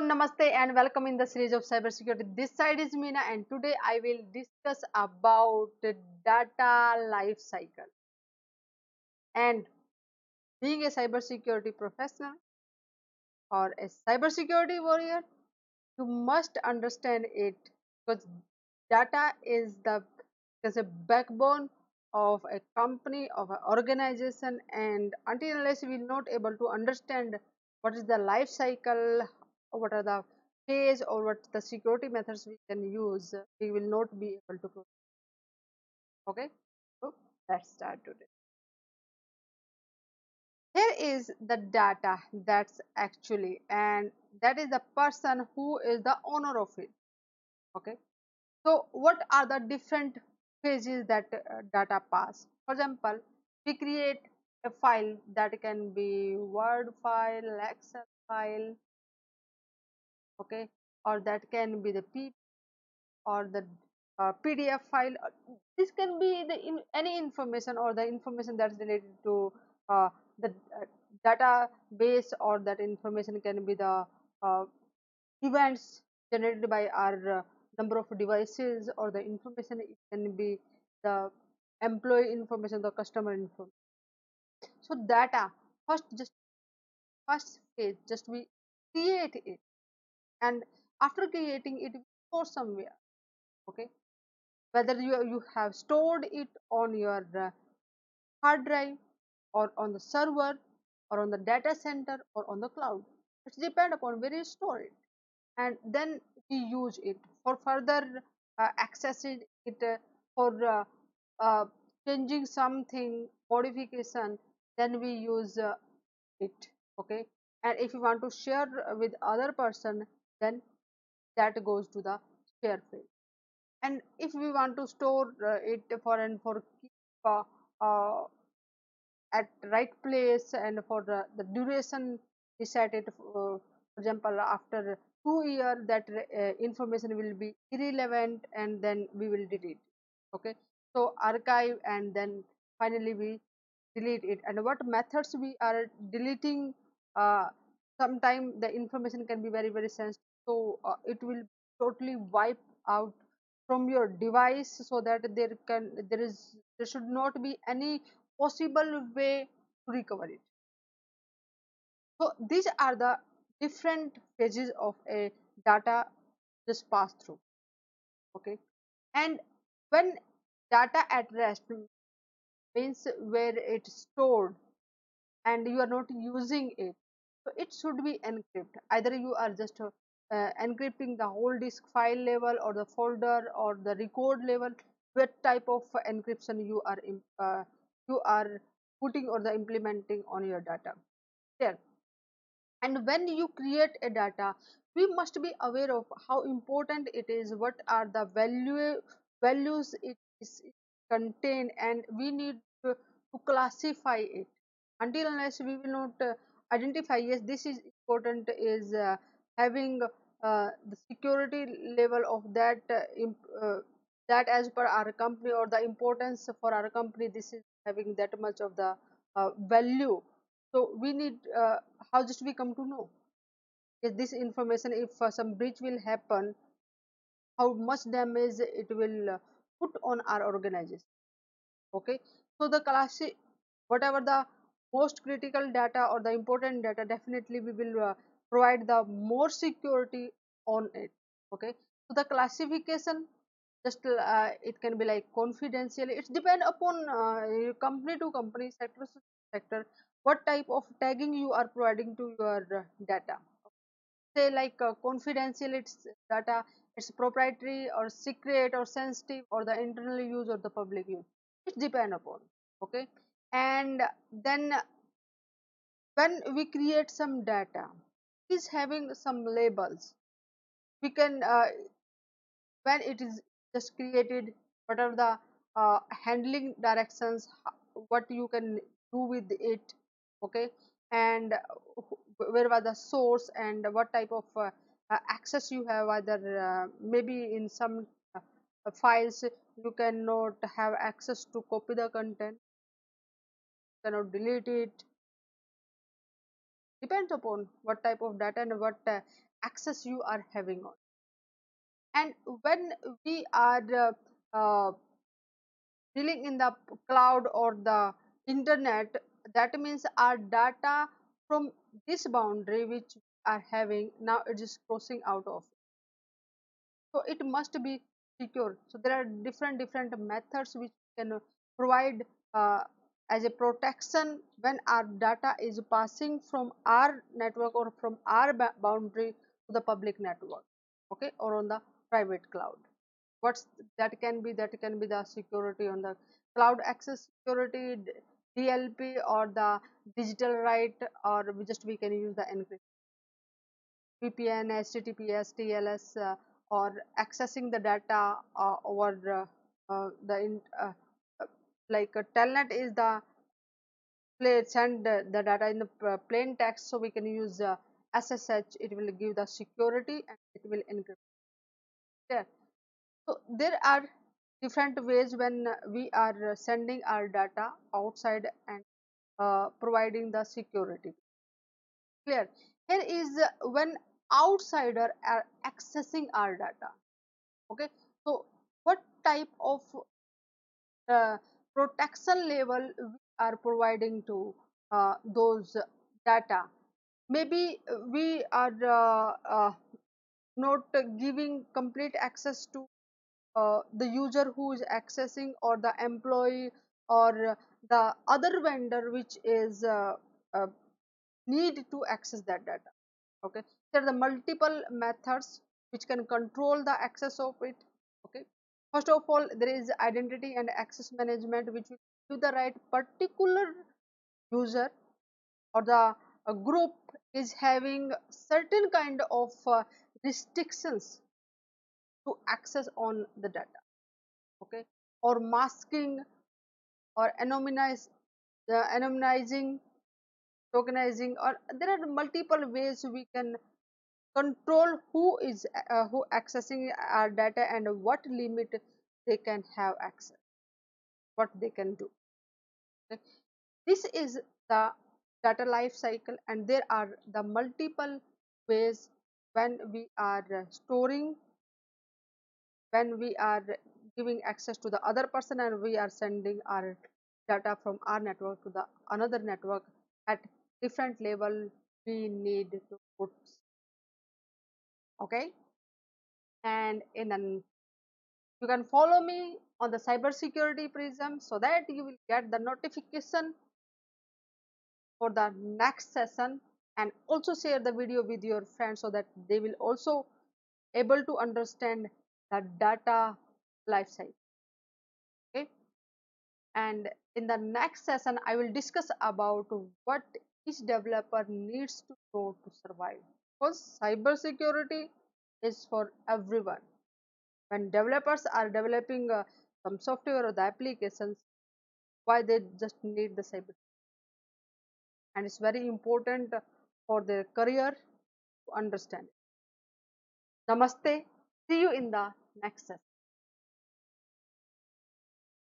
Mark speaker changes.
Speaker 1: namaste and welcome in the series of cybersecurity. This side is Meena and today I will discuss about data life cycle. And being a cybersecurity professional or a cybersecurity warrior, you must understand it because data is the is a backbone of a company of an organization and until unless we are not able to understand what is the life cycle what are the phase or what the security methods we can use we will not be able to proceed okay? So let's start today. Here is the data that's actually and that is the person who is the owner of it. Okay? So what are the different phases that uh, data pass? For example we create a file that can be word file excel file okay or that can be the p or the uh, pdf file this can be the in, any information or the information that's related to uh, the uh, database or that information can be the uh, events generated by our uh, number of devices or the information it can be the employee information the customer information so data first just first phase just we create it and after creating it for somewhere okay? Whether you, you have stored it on your uh, hard drive or on the server or on the data center or on the cloud it depend upon where you store it. And then we use it for further uh, accessing it uh, for uh, uh, changing something modification then we use uh, it okay? And if you want to share with other person then that goes to the share phase and if we want to store uh, it for and for keep uh, uh, at right place and for the, the duration we set it uh, for example after two year that uh, information will be irrelevant and then we will delete. Okay? So archive and then finally we delete it. And what methods we are deleting uh, sometime the information can be very very sensitive. So uh, it will totally wipe out from your device so that there can there is there should not be any possible way to recover it. So these are the different phases of a data just pass through. Okay? And when data at rest means where it's stored and you are not using it so it should be encrypted either you are just uh, uh, encrypting the whole disk file level or the folder or the record level what type of encryption you are uh, you are putting or the implementing on your data. There. And when you create a data we must be aware of how important it is what are the value values it is contained and we need to, to classify it. Until unless we will not uh, identify yes this is important is uh, having uh, the security level of that uh, that as per our company or the importance for our company this is having that much of the uh, value. So we need uh, how just we come to know? Is this information if uh, some breach will happen how much damage it will uh, put on our organization. Okay? So the class whatever the most critical data or the important data definitely we will uh, provide the more security on it okay? So the classification just uh, it can be like confidential. It depend upon uh, company to company sector to sector what type of tagging you are providing to your data. Say like uh, confidential it's data it's proprietary or secret or sensitive or the internal use or the public use. It depend upon okay and then when we create some data is having some labels. We can uh, when it is just created what are the uh, handling directions what you can do with it okay? And where was the source and what type of uh, uh, access you have either uh, maybe in some uh, files you cannot have access to copy the content cannot delete it. Depends upon what type of data and what uh, access you are having on. And when we are uh, uh, dealing in the cloud or the internet that means our data from this boundary which we are having now it is crossing out of so it must be secure so there are different different methods which can provide uh, as a protection when our data is passing from our network or from our boundary to the public network okay or on the private cloud. What's that can be that can be the security on the cloud access security dlp or the digital right or we just we can use the encryption. Vpn https tls uh, or accessing the data uh, over uh, uh the in, uh, uh, like telnet is the play send the data in the plain text so we can use ssh it will give the security and it will encrypt yeah so there are different ways when we are sending our data outside and uh, providing the security. Clear? Here is when outsider are accessing our data. Okay. So what type of uh, protection level we are providing to uh, those data? Maybe we are uh, uh, not giving complete access to uh, the user who is accessing or the employee or the other vendor which is uh, need to access that data. Okay? There are the multiple methods which can control the access of it. Okay first of all there is identity and access management which will give the right particular user or the group is having certain kind of uh, restrictions to access on the data okay? Or masking or anonymize the anonymizing tokenizing or there are multiple ways we can control who is uh, who accessing our data and what limit they can have access what they can do okay. this is the data life cycle and there are the multiple ways when we are storing when we are giving access to the other person and we are sending our data from our network to the another network at different level we need to put okay? And in an you can follow me on the cyber security prism so that you will get the notification for the next session and also share the video with your friends so that they will also able to understand the data life cycle okay? And in the next session i will discuss about what each developer needs to know to survive because cyber security is for everyone. When developers are developing uh, some software or the applications why they just need the cyber and it's very important for their career to understand namaste. See you in the next session.